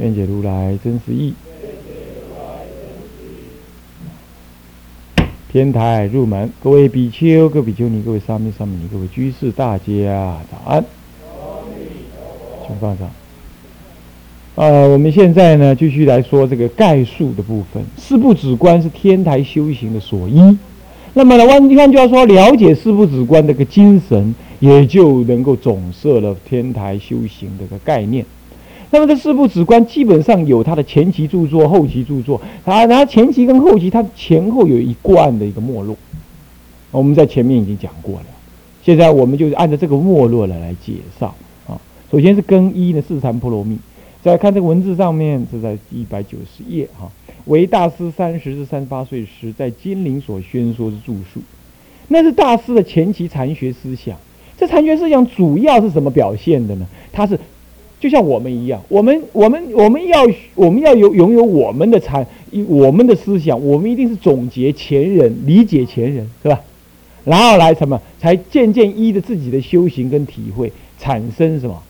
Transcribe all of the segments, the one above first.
愿解如来真实义。天台入门，各位比丘、各位比丘尼、各位沙弥、沙弥尼、各位居士，大家早安。请放上。呃，我们现在呢，继续来说这个概述的部分。四部止观是天台修行的所依。那么呢，换换句话说，了解四部止观这个精神，也就能够总摄了天台修行的个概念。那么这四部止观基本上有它的前期著作、后期著作，啊然后前期跟后期它前后有一贯的一个没落，我们在前面已经讲过了。现在我们就按照这个没落来来介绍啊。首先是更一的四禅波罗蜜，再看这个文字上面是在一百九十页哈，为大师三十至三十八岁时在金陵所宣说的著述，那是大师的前期禅学思想。这禅学思想主要是什么表现的呢？它是。就像我们一样，我们我们我们要我们要有拥有我们的禅，我们的思想，我们一定是总结前人，理解前人，是吧？然后来什么，才渐渐依着自己的修行跟体会，产生什么？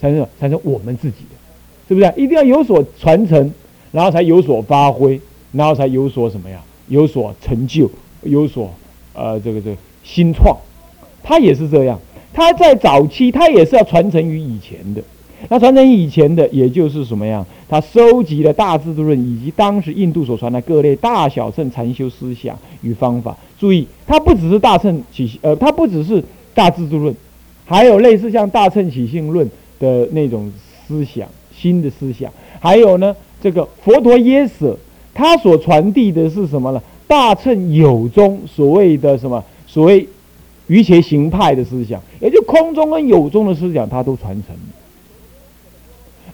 产生产生我们自己的，是不是？一定要有所传承，然后才有所发挥，然后才有所什么呀？有所成就，有所呃这个这个新创，他也是这样，他在早期他也是要传承于以前的。那传承以前的，也就是什么样？他收集了《大智度论》以及当时印度所传的各类大小乘禅修思想与方法。注意，它不只是大乘起，呃，它不只是《大智度论》，还有类似像《大乘起信论》的那种思想，新的思想。还有呢，这个佛陀耶舍，他所传递的是什么呢？大乘有宗所谓的什么？所谓瑜伽行派的思想，也就空中跟有宗的思想，他都传承。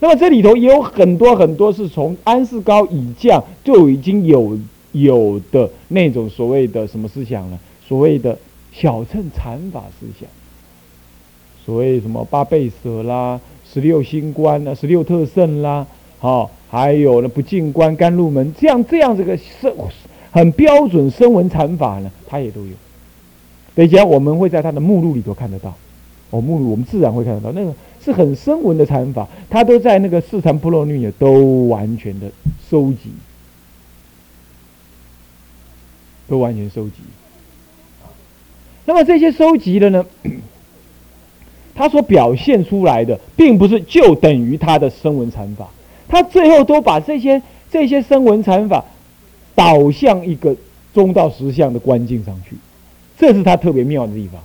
那么这里头也有很多很多是从安世高以降就已经有有的那种所谓的什么思想呢？所谓的小乘禅法思想，所谓什么八倍舍啦、十六星观啦、十六特胜啦，好，还有呢不净观、甘露门，这样这样这个声很标准声闻禅法呢，它也都有。等一下我们会在它的目录里头看得到，哦，目录我们自然会看得到那个。是很深文的禅法，他都在那个四禅波罗蜜也都完全的收集，都完全收集。那么这些收集的呢，他所表现出来的，并不是就等于他的声闻禅法，他最后都把这些这些声闻禅法导向一个中道实相的关境上去，这是他特别妙的地方。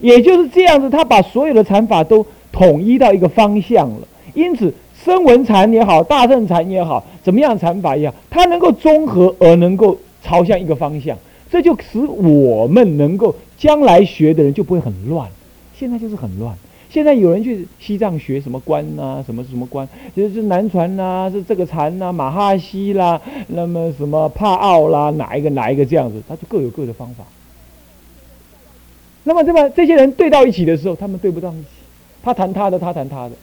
也就是这样子，他把所有的禅法都。统一到一个方向了，因此声闻禅也好，大乘禅也好，怎么样禅法也好，它能够综合而能够朝向一个方向，这就使我们能够将来学的人就不会很乱。现在就是很乱，现在有人去西藏学什么观呐，什么什么观，就是南传呐，是这个禅呐，马哈西啦，那么什么帕奥啦，哪一个哪一个这样子，他就各有各的方法。那么这么这些人对到一起的时候，他们对不到一起。他谈他的，他谈他的，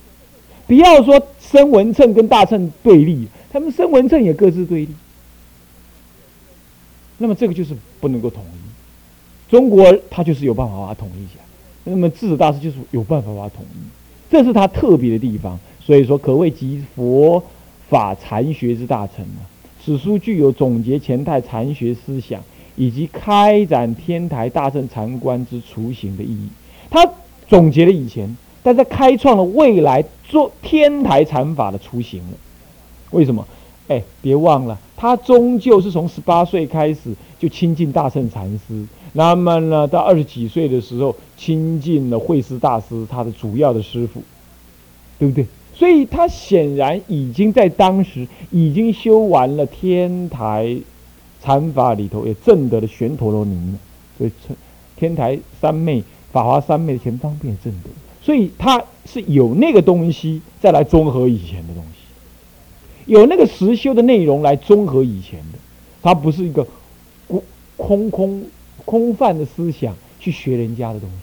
不要说声闻称跟大乘对立，他们声闻称也各自对立。那么这个就是不能够统一。中国他就是有办法把它统一起来。那么智者大师就是有办法把它统一，这是他特别的地方。所以说，可谓集佛法禅学之大成啊！此书具有总结前代禅学思想以及开展天台大乘禅观之雏形的意义。他总结了以前。但在开创了未来做天台禅法的雏形了。为什么？哎，别忘了，他终究是从十八岁开始就亲近大圣禅师，那么呢，到二十几岁的时候亲近了慧思大师，他的主要的师傅，对不对？所以他显然已经在当时已经修完了天台禅法里头，也证得了玄陀罗尼了。所以，天台三昧、法华三昧的前方便证得。所以它是有那个东西再来综合以前的东西，有那个实修的内容来综合以前的，它不是一个空空空空泛的思想去学人家的东西。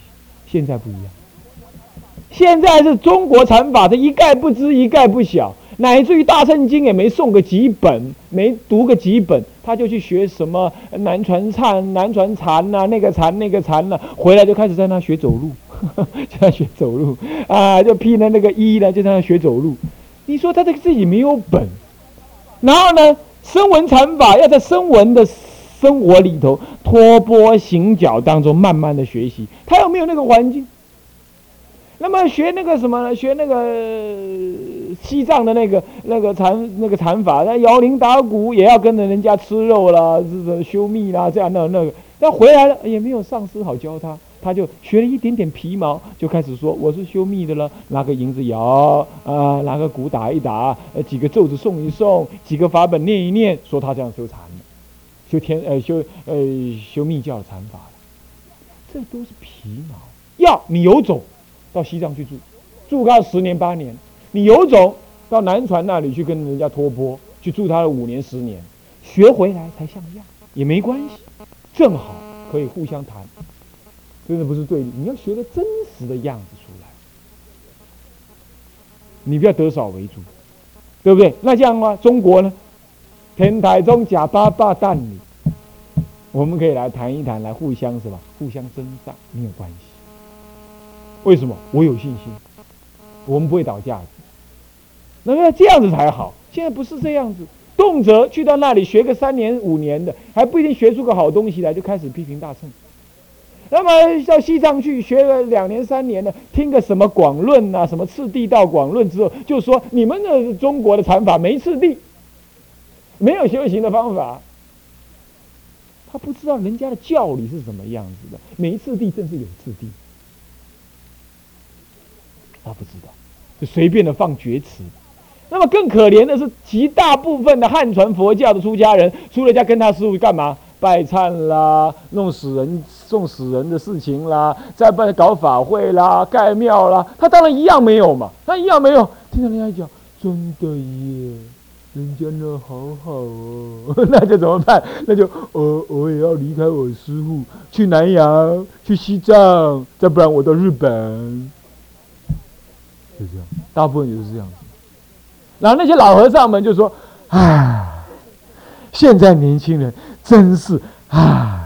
现在不一样，现在是中国禅法，他一概不知，一概不晓。乃至于大圣经也没送个几本，没读个几本，他就去学什么南传禅、南传禅呐，那个禅那个禅呐，回来就开始在那学走路，就在学走路啊，就披了那个衣呢，就在那学走路。你说他这个自己没有本，然后呢，声闻禅法要在声闻的生活里头托钵行脚当中慢慢的学习，他有没有那个环境？那么学那个什么呢？学那个西藏的那个那个禅那个禅法，那摇铃打鼓也要跟着人家吃肉啦，这个修密啦，这样那那个。但回来了也没有上师好教他，他就学了一点点皮毛，就开始说我是修密的了，拿个银子摇啊，拿个鼓打一打，呃几个咒子诵一诵，几个法本念一念，说他这样修禅的，修天呃修呃修密教的禅法这都是皮毛。要你有种。到西藏去住，住个十年八年，你有种到南传那里去跟人家托钵，去住他的五年十年，学回来才像样，也没关系，正好可以互相谈，真的不是对立，你要学个真实的样子出来，你不要得少为主，对不对？那这样的话，中国呢，天台中假巴巴蛋你，我们可以来谈一谈，来互相是吧？互相增上没有关系。为什么我有信心？我们不会倒架子，那么这样子才好。现在不是这样子，动辄去到那里学个三年五年的，还不一定学出个好东西来，就开始批评大圣。那么到西藏去学了两年三年的，听个什么广论啊，什么次第道广论之后，就说你们的中国的禅法没次第，没有修行的方法。他不知道人家的教理是什么样子的，没次第正是有次第。他不知道，就随便的放厥词。那么更可怜的是，极大部分的汉传佛教的出家人，出了家跟他师傅干嘛？拜忏啦，弄死人、送死人的事情啦，再办搞法会啦、盖庙啦，他当然一样没有嘛。他一样没有。听到人家讲，真的耶，人家那好好哦，那就怎么办？那就呃，我也要离开我师傅，去南洋，去西藏，再不然我到日本。就这样，大部分也是这样子。然后那些老和尚们就说：“唉，现在年轻人真是啊，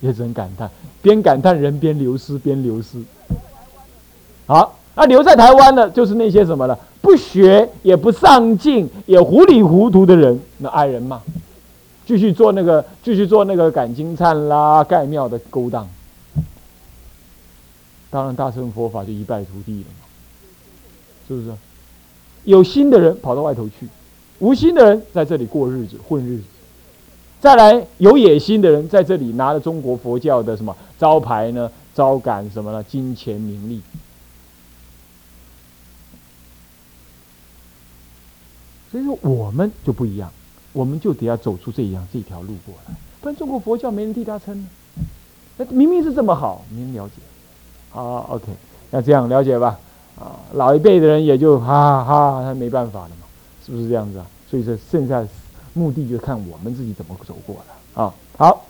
也只能感叹，边感叹人边流失，边流失。”好，那留在台湾的，就是那些什么了，不学也不上进，也糊里糊涂的人，那爱人嘛，继续做那个，继续做那个赶经忏啦、盖庙的勾当。当然，大乘佛法就一败涂地了嘛。是不是？有心的人跑到外头去，无心的人在这里过日子、混日子。再来，有野心的人在这里拿了中国佛教的什么招牌呢？招感什么呢？金钱名利。所以说，我们就不一样，我们就得要走出这样这条路过来，不然中国佛教没人替他撑。那明明是这么好，您了解？好，OK，那这样了解吧。啊，老一辈的人也就哈哈，他没办法了嘛，是不是这样子啊？所以说，剩下目的就看我们自己怎么走过来啊。好，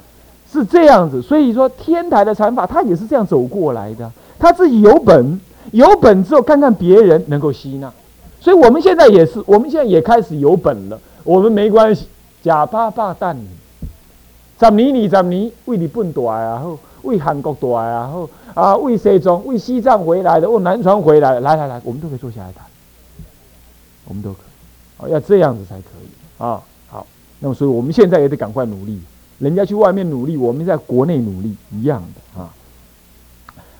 是这样子。所以说，天台的禅法他也是这样走过来的。他自己有本，有本之后看看别人能够吸纳。所以我们现在也是，我们现在也开始有本了。我们没关系，假巴巴蛋你，十年你十年为你笨大啊，后为韩国大啊，后。啊，为西藏、为西藏回来的，为南传回来的，来来来，我们都可以坐下来谈，我们都可以，哦，要这样子才可以啊。那么所以我们现在也得赶快努力，人家去外面努力，我们在国内努力一样的啊。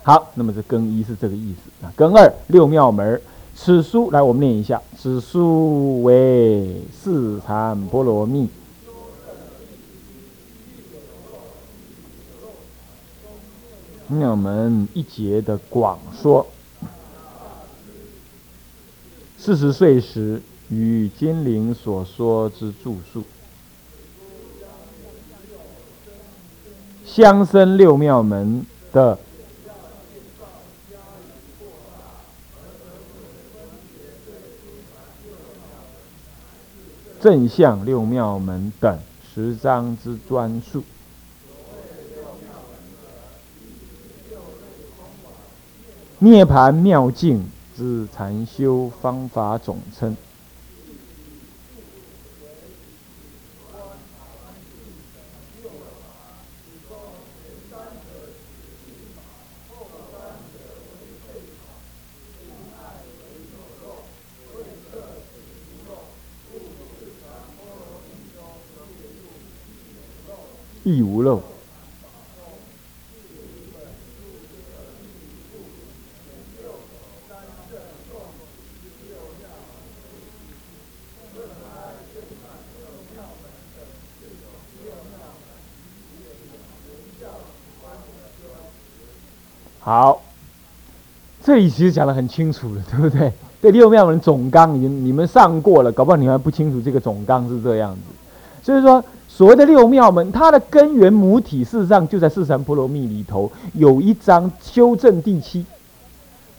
好，那么这更一是这个意思啊。更二六妙门，此书来我们念一下，此书为四禅波罗蜜。妙门一节的广说，四十岁时与金陵所说之著述，相生六妙门的正向六妙门等十章之专述。涅盘妙境之禅修方法总称，亦无漏。好，这里其实讲的很清楚了，对不对？这六妙门总纲已经你们上过了，搞不好你们还不清楚这个总纲是这样子。所以说。所谓的六妙门，它的根源母体事实上就在四禅波罗蜜里头，有一章修正第七。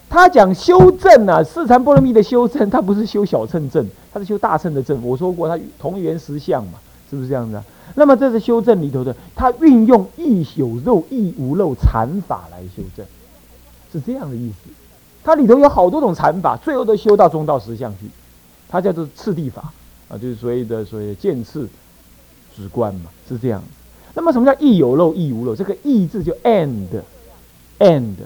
他讲修正啊，四禅波罗蜜的修正，它不是修小乘正，它是修大乘的正。我说过，它同源实相嘛，是不是这样子啊？那么这是修正里头的，它运用亦有肉亦无肉禅法来修正，是这样的意思。它里头有好多种禅法，最后都修到中道实相去，它叫做次第法啊，就是所谓的所谓见次。直观嘛，是这样。那么什么叫亦有漏亦无漏？这个“亦”字就 “and”，“and”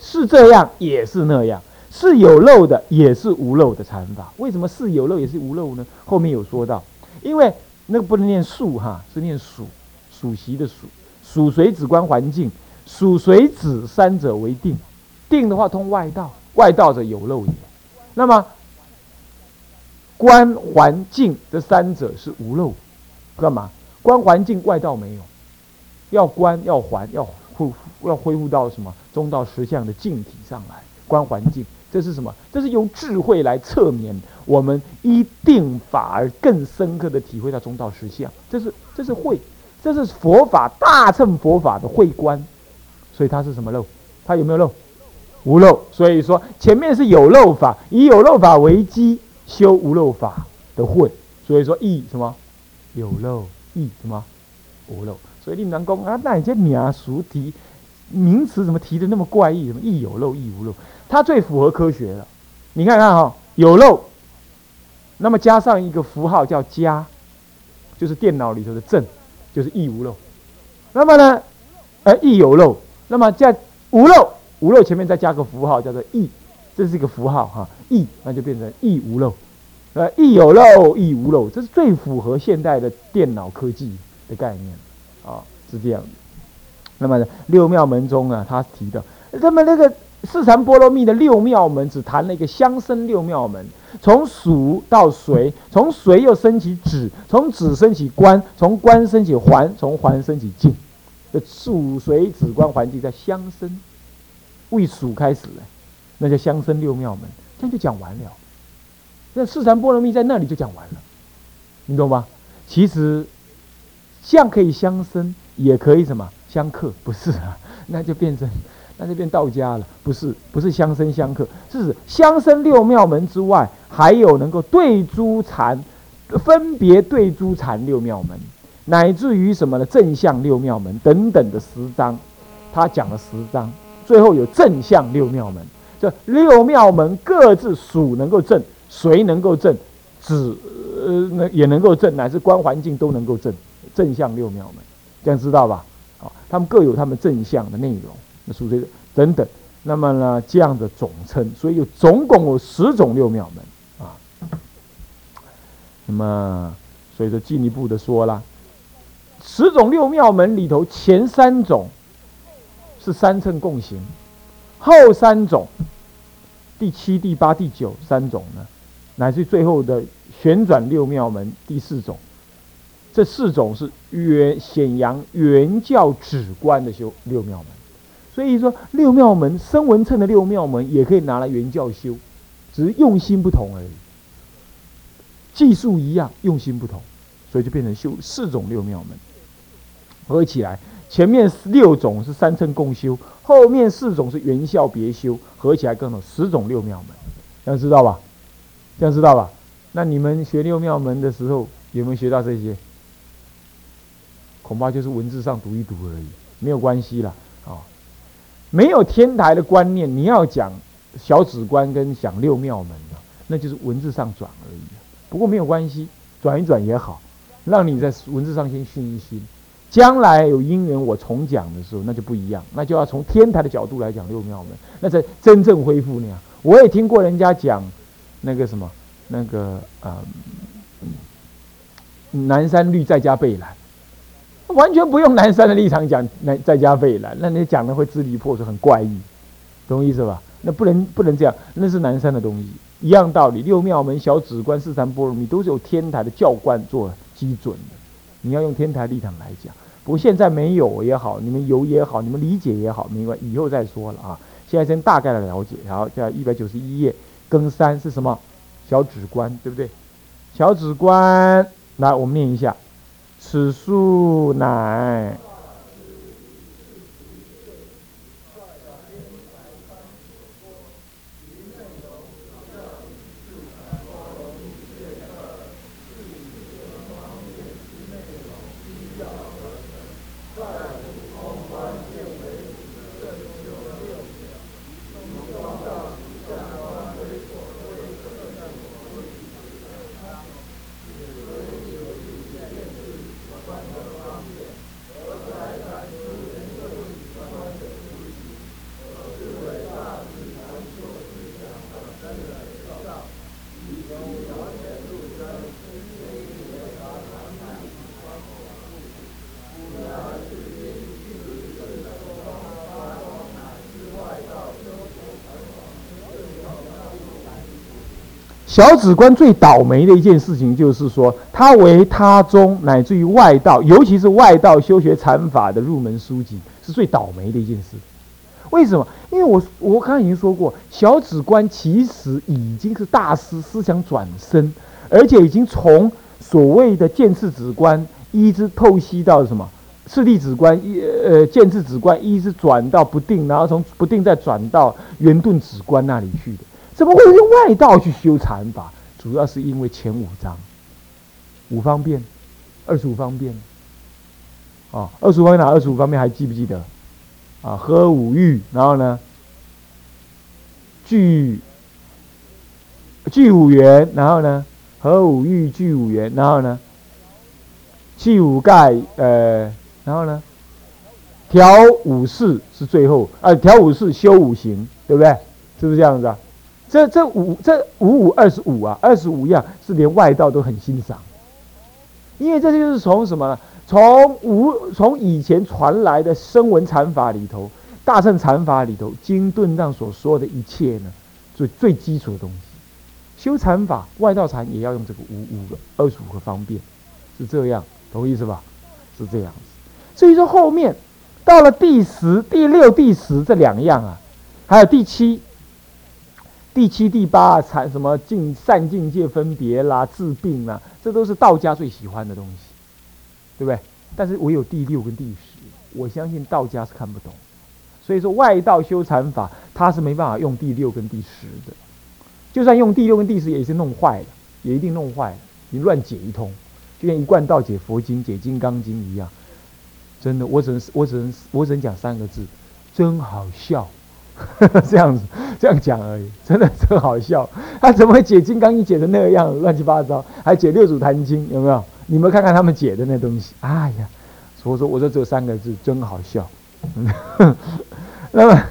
是这样也是那样，是有漏的也是无漏的禅法。为什么是有漏也是无漏呢？后面有说到，因为那个不能念数哈，是念属，属习的属。属随指观环境，属随指三者为定，定的话通外道，外道者有漏也。那么观环境这三者是无漏。干嘛？观环境外道没有，要观要还要恢要恢复到什么中道实相的境体上来观环境，这是什么？这是用智慧来侧面，我们一定法而更深刻的体会到中道实相。这是这是慧，这是佛法大乘佛法的慧观，所以它是什么漏？它有没有漏？无漏。所以说前面是有漏法，以有漏法为基修无漏法的慧，所以说义什么？有漏亦什么无漏，所以令人讲啊，那你这名俗题名词怎么提的那么怪异？什么亦有漏亦无漏？它最符合科学了。你看看哈，有漏，那么加上一个符号叫加，就是电脑里头的正，就是亦无漏。那么呢，呃，亦有漏，那么在无漏，无漏前面再加个符号叫做亦，这是一个符号哈，亦那就变成亦无漏。呃，亦有漏亦无漏，这是最符合现代的电脑科技的概念啊，是这样。那么六妙门中啊，他提的，那么那个四禅波罗蜜的六妙门，只谈了一个相生六妙门，从属到随，从随又升起止，从止升起观，从观升起环，从环升起境。这属随止观环境在相生，为属开始，那叫相生六妙门，这样就讲完了。那四禅波罗蜜在那里就讲完了，你懂吗？其实相可以相生，也可以什么相克，不是啊？那就变成那就变道家了，不是？不是相生相克，是指相生六妙门之外，还有能够对诸禅，分别对诸禅六妙门，乃至于什么呢？正向六妙门等等的十章，他讲了十章，最后有正向六妙门，这六妙门各自属能够正。谁能够正，只呃能也能够正，乃至观环境都能够正，正向六妙门，这样知道吧？啊，他们各有他们正向的内容，那属于等等。那么呢，这样的总称，所以有总共有十种六妙门啊。那么，所以说进一步的说了，十种六妙门里头，前三种是三乘共行，后三种，第七、第八、第九三种呢？乃至最后的旋转六妙门第四种，这四种是原显扬原教止观的修六妙门，所以说六妙门声闻称的六妙门也可以拿来原教修，只是用心不同而已，技术一样，用心不同，所以就变成修四种六妙门，合起来前面六种是三乘共修，后面四种是原教别修，合起来更有十种六妙门，要知道吧？这样知道吧？那你们学六妙门的时候有没有学到这些？恐怕就是文字上读一读而已，没有关系了啊。没有天台的观念，你要讲小指观跟讲六妙门的，那就是文字上转而已。不过没有关系，转一转也好，让你在文字上先熏一熏。将来有因缘我重讲的时候，那就不一样，那就要从天台的角度来讲六妙门，那才真正恢复那样。我也听过人家讲那个什么，那个呃，南山绿在家背蓝，完全不用南山的立场讲南在家背蓝，那你讲的会支离破碎，很怪异，懂意思吧？那不能不能这样，那是南山的东西，一样道理。六妙门、小指观、四禅波罗蜜都是有天台的教官做基准的，你要用天台立场来讲。不过现在没有也好，你们有也好，你们理解也好，没关以后再说了啊。现在先大概的了解，好，叫一百九十一页，庚三是什么？小指关，对不对？小指关，来我们念一下，此树乃。小止观最倒霉的一件事情，就是说他为他宗乃至于外道，尤其是外道修学禅法的入门书籍，是最倒霉的一件事。为什么？因为我我刚刚已经说过，小止观其实已经是大师思想转身，而且已经从所谓的见次止观一直透析到什么次第指观一呃见次止观一直转到不定，然后从不定再转到圆顿止观那里去的。怎么会用外道去修禅法？主要是因为前五章五方便，二十五方便啊，二十五方便哪二十五方便还记不记得？啊，合五欲，然后呢，聚聚五缘，然后呢，合五欲聚五缘，然后呢，气五盖，呃，然后呢，调五事是最后啊，调五事修五行，对不对？是不是这样子啊？这这五这五五二十五啊，二十五样是连外道都很欣赏，因为这就是从什么呢？从无从以前传来的声闻禅法里头，大乘禅法里头，经顿上所说的一切呢，最最基础的东西。修禅法，外道禅也要用这个五五个二十五个方便，是这样，懂意思吧？是这样子。所以说后面到了第十、第六、第十这两样啊，还有第七。第七、第八禅什么境善境界分别啦、治病啦，这都是道家最喜欢的东西，对不对？但是我有第六跟第十，我相信道家是看不懂，所以说外道修禅法，他是没办法用第六跟第十的，就算用第六跟第十，也是弄坏了，也一定弄坏了，你乱解一通，就像一贯道解佛经、解金刚经一样，真的，我只能我只能我只能讲三个字，真好笑。这样子，这样讲而已，真的真好笑。他怎么会解《金刚经》解成那个样子，乱七八糟，还解《六祖坛经》，有没有？你们看看他们解的那东西，哎呀，所以说我说这三个字，真好笑。那么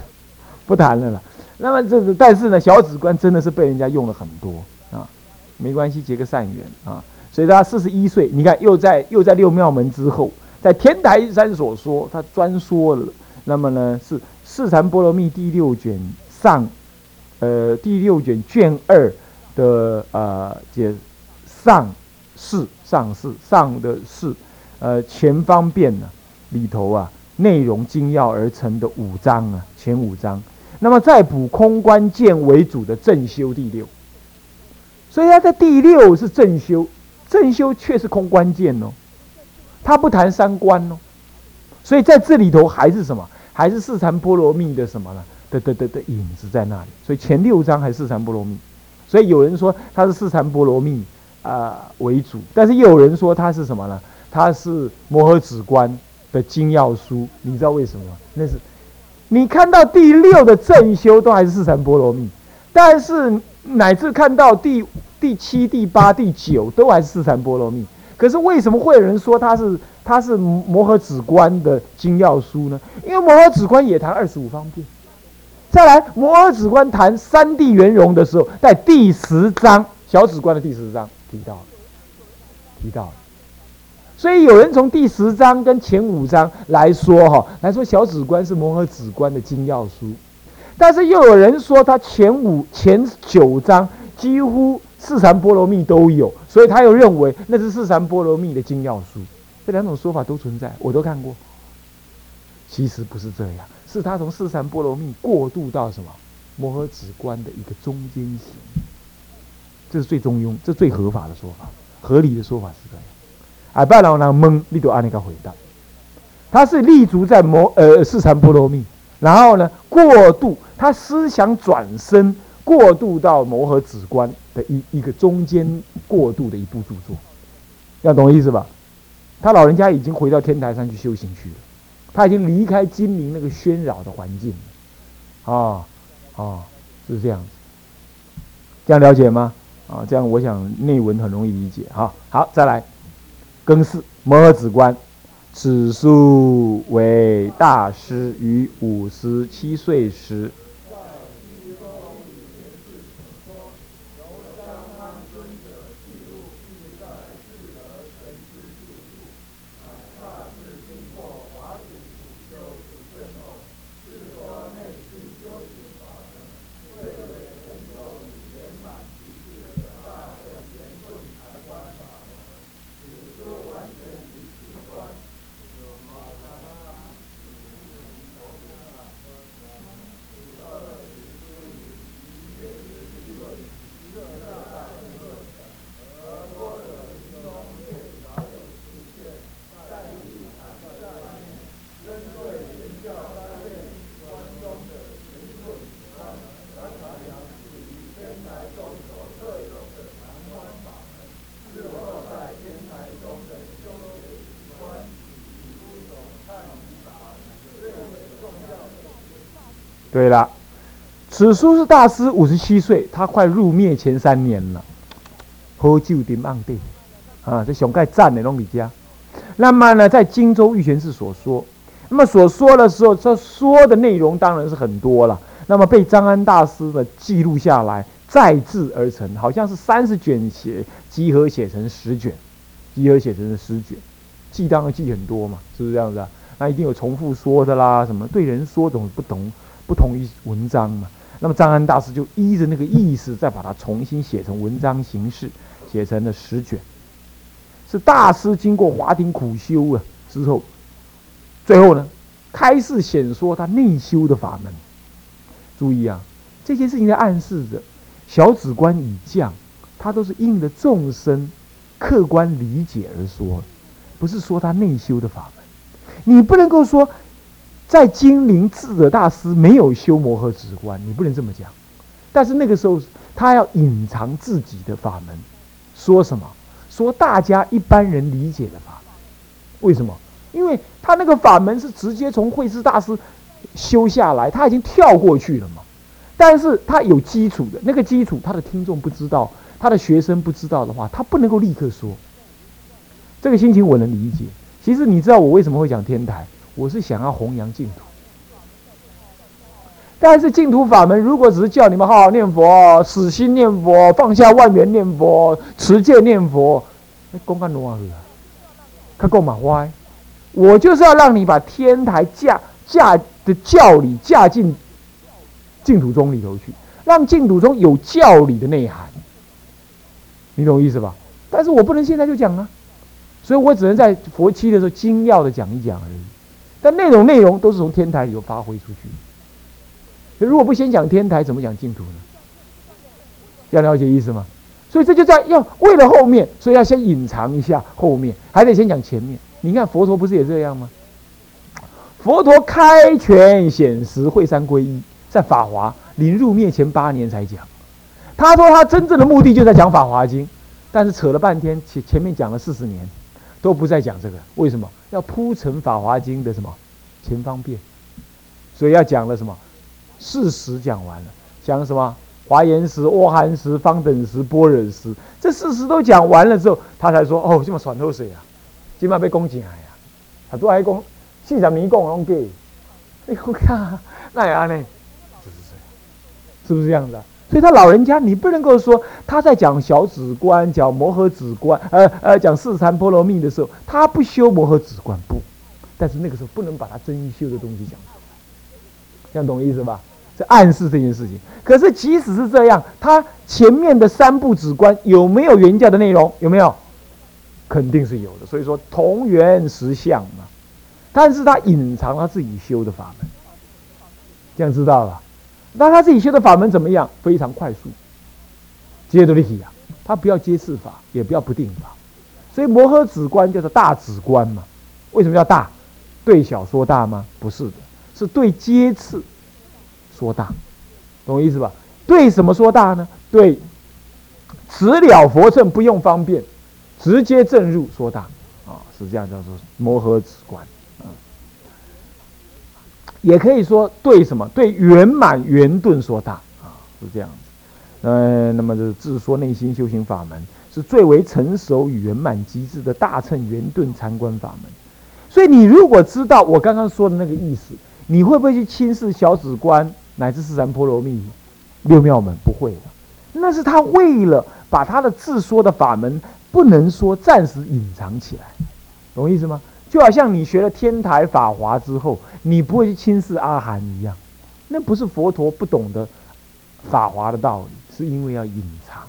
不谈了了。那么这是，但是呢，小指关真的是被人家用了很多啊。没关系，结个善缘啊。所以他四十一岁，你看又在又在六庙门之后，在天台山所说，他专说了。那么呢是。《四禅波罗蜜》第六卷上，呃，第六卷卷二的呃解上四上四上的四，呃前方便呢里头啊内容精要而成的五章啊前五章，那么再补空观见为主的正修第六，所以他在第六是正修，正修却是空观见哦，他不谈三观哦，所以在这里头还是什么？还是四禅波罗蜜的什么呢？的的的的影子在那里，所以前六章还是四禅波罗蜜，所以有人说它是四禅波罗蜜啊为主，但是又有人说它是什么呢？它是摩诃止观的精要书。你知道为什么吗？那是你看到第六的正修都还是四禅波罗蜜，但是乃至看到第第七、第八、第九都还是四禅波罗蜜。可是为什么会有人说它是它是摩诃止观的精要书呢？因为摩诃止观也谈二十五方便。再来，摩诃止观谈三地圆融的时候，在第十章小止观的第十章提到，提到。所以有人从第十章跟前五章来说，哈，来说小止观是摩诃止观的精要书，但是又有人说他前五前九章几乎四禅波罗蜜都有，所以他又认为那是四禅波罗蜜的精要书。这两种说法都存在，我都看过。其实不是这样。是他从四禅波罗蜜过渡到什么摩诃止观的一个中间型，这是最中庸，这最合法的说法，合理的说法是这样。哎，不然后呢蒙你都按那个回答，他是立足在摩呃四禅波罗蜜，然后呢过渡，他思想转身过渡到摩诃止观的一一个中间过渡的一部著作，要懂意思吧？他老人家已经回到天台山去修行去了。他已经离开金陵那个喧扰的环境了，啊啊，是这样子，这样了解吗？啊，这样我想内文很容易理解哈。好，再来，庚巳摩诃子观，此书为大师于五十七岁时。对了，此书是大师五十七岁，他快入灭前三年了，喝酒的暗地，啊，这熊盖赞的龙比家。那么呢，在荆州玉泉寺所说，那么所说的时候，这说的内容当然是很多了。那么被张安大师的记录下来，再制而成，好像是三十卷写集合写成十卷，集合写成十卷，记当然记很多嘛，是不是这样子啊？那一定有重复说的啦，什么对人说懂不懂？不同于文章嘛，那么张安大师就依着那个意思，再把它重新写成文章形式，写成了十卷。是大师经过华庭苦修啊之后，最后呢，开示显说他内修的法门。注意啊，这件事情在暗示着小指观已降，他都是应着众生客观理解而说，不是说他内修的法门。你不能够说。在金陵智者大师没有修摩诃止观，你不能这么讲。但是那个时候他要隐藏自己的法门，说什么？说大家一般人理解的法门。为什么？因为他那个法门是直接从慧智大师修下来，他已经跳过去了嘛。但是他有基础的那个基础，他的听众不知道，他的学生不知道的话，他不能够立刻说。这个心情我能理解。其实你知道我为什么会讲天台？我是想要弘扬净土，但是净土法门如果只是叫你们好好念佛、死心念佛、放下万缘念佛、持戒念佛，那公干多少个？他够嘛歪？我就是要让你把天台架架的教理架进净土宗里头去，让净土中有教理的内涵，你懂意思吧？但是我不能现在就讲啊，所以我只能在佛期的时候精要的讲一讲而已。但那种内容都是从天台里头发挥出去。如果不先讲天台，怎么讲净土呢？要了解意思吗？所以这就在要为了后面，所以要先隐藏一下后面，还得先讲前面。你看佛陀不是也这样吗？佛陀开权显实，会三归一，在法华临入灭前八年才讲。他说他真正的目的就在讲《法华经》，但是扯了半天，前前面讲了四十年，都不再讲这个。为什么要铺陈《法华经》的什么前方便？所以要讲了什么？事实讲完了，讲什么？华严时、阿含时、方等时、般若时，这事实都讲完了之后，他才说：“哦，这么喘口水啊，今晚被攻进来啊，他都还讲四十年讲拢给，你看那也安呢？就是这样，是不是这样子？所以他老人家，你不能够说他在讲小止观、讲摩诃止观，呃呃，讲四禅波罗蜜的时候，他不修摩诃止观不？但是那个时候不能把他真修的东西讲，这样懂意思吧？”在暗示这件事情，可是即使是这样，他前面的三部止观有没有原教的内容？有没有？肯定是有的。所以说同源实相嘛，但是他隐藏他自己修的法门，这样知道了。那他自己修的法门怎么样？非常快速，接着立体啊，他不要接次法，也不要不定法，所以摩诃止观叫做大止观嘛。为什么叫大？对小说大吗？不是的，是对接次。说大，懂我意思吧？对什么说大呢？对，直了佛乘不用方便，直接正入说大啊，是这样叫做摩诃止观。也可以说对什么？对圆满圆顿说大啊，是这样子。呃，那么就是自说内心修行法门是最为成熟与圆满极致的大乘圆顿参观法门。所以你如果知道我刚刚说的那个意思，你会不会去轻视小止观？乃至是三波罗蜜、六妙门不会的，那是他为了把他的自说的法门不能说，暂时隐藏起来，懂意思吗？就好像你学了天台法华之后，你不会去轻视阿含一样，那不是佛陀不懂得法华的道理，是因为要隐藏。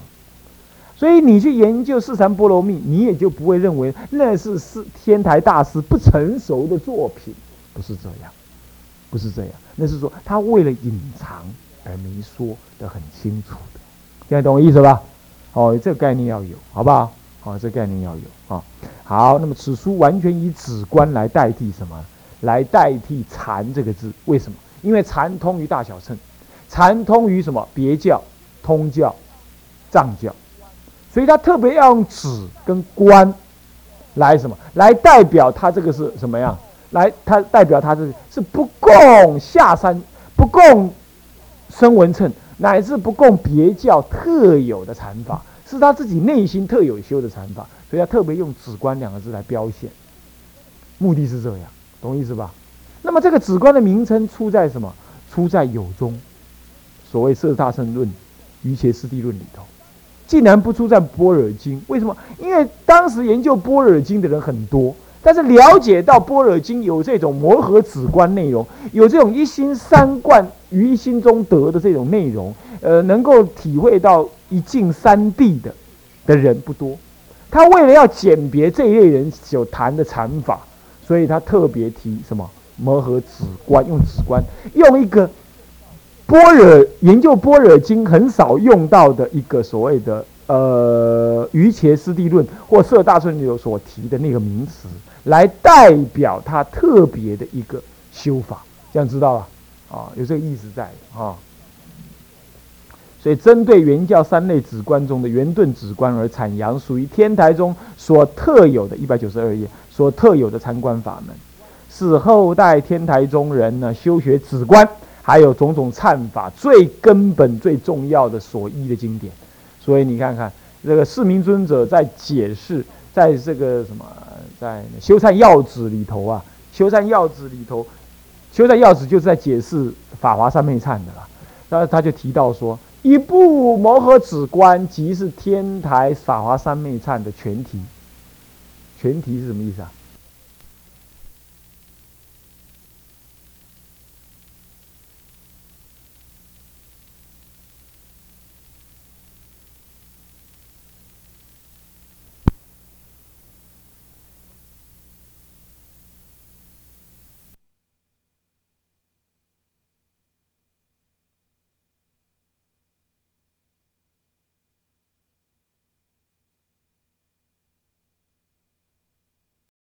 所以你去研究四禅波罗蜜，你也就不会认为那是是天台大师不成熟的作品，不是这样。不是这样，那是说他为了隐藏而没说的很清楚的，现在懂我意思吧？哦，这个概念要有，好不好？哦，这概念要有啊。好，那么此书完全以止观来代替什么？来代替禅这个字？为什么？因为禅通于大小乘，禅通于什么？别教、通教、藏教，所以他特别要用止跟观来什么？来代表他这个是什么样？来，他代表他是是不共下山，不共声闻称，乃至不共别教特有的禅法，是他自己内心特有修的禅法，所以他特别用“止观”两个字来标现，目的是这样，懂意思吧？那么这个“止观”的名称出在什么？出在有中，所谓《色大圣论》《瑜伽师地论》里头，竟然不出在《般若经》，为什么？因为当时研究《般若经》的人很多。但是了解到般若经有这种磨合止观内容，有这种一心三观于一心中得的这种内容，呃，能够体会到一境三谛的的人不多。他为了要鉴别这一类人所谈的禅法，所以他特别提什么磨合止观，用止观，用一个般若研究般若经很少用到的一个所谓的呃瑜伽师地论或色大乘有所提的那个名词。来代表他特别的一个修法，这样知道吧？啊，有这个意思在啊。所以，针对原教三类止观中的圆顿止观而阐扬，属于天台中所特有的一百九十二页所特有的参观法门，是后代天台中人呢修学止观，还有种种忏法最根本、最重要的所依的经典。所以，你看看这个释明尊者在解释，在这个什么？在《修禅要旨》里头啊，《修禅要旨》里头，《修禅要旨》就是在解释《法华三昧忏》的啦。那他就提到说，一部摩诃止观即是天台《法华三昧忏》的全体。全体是什么意思啊？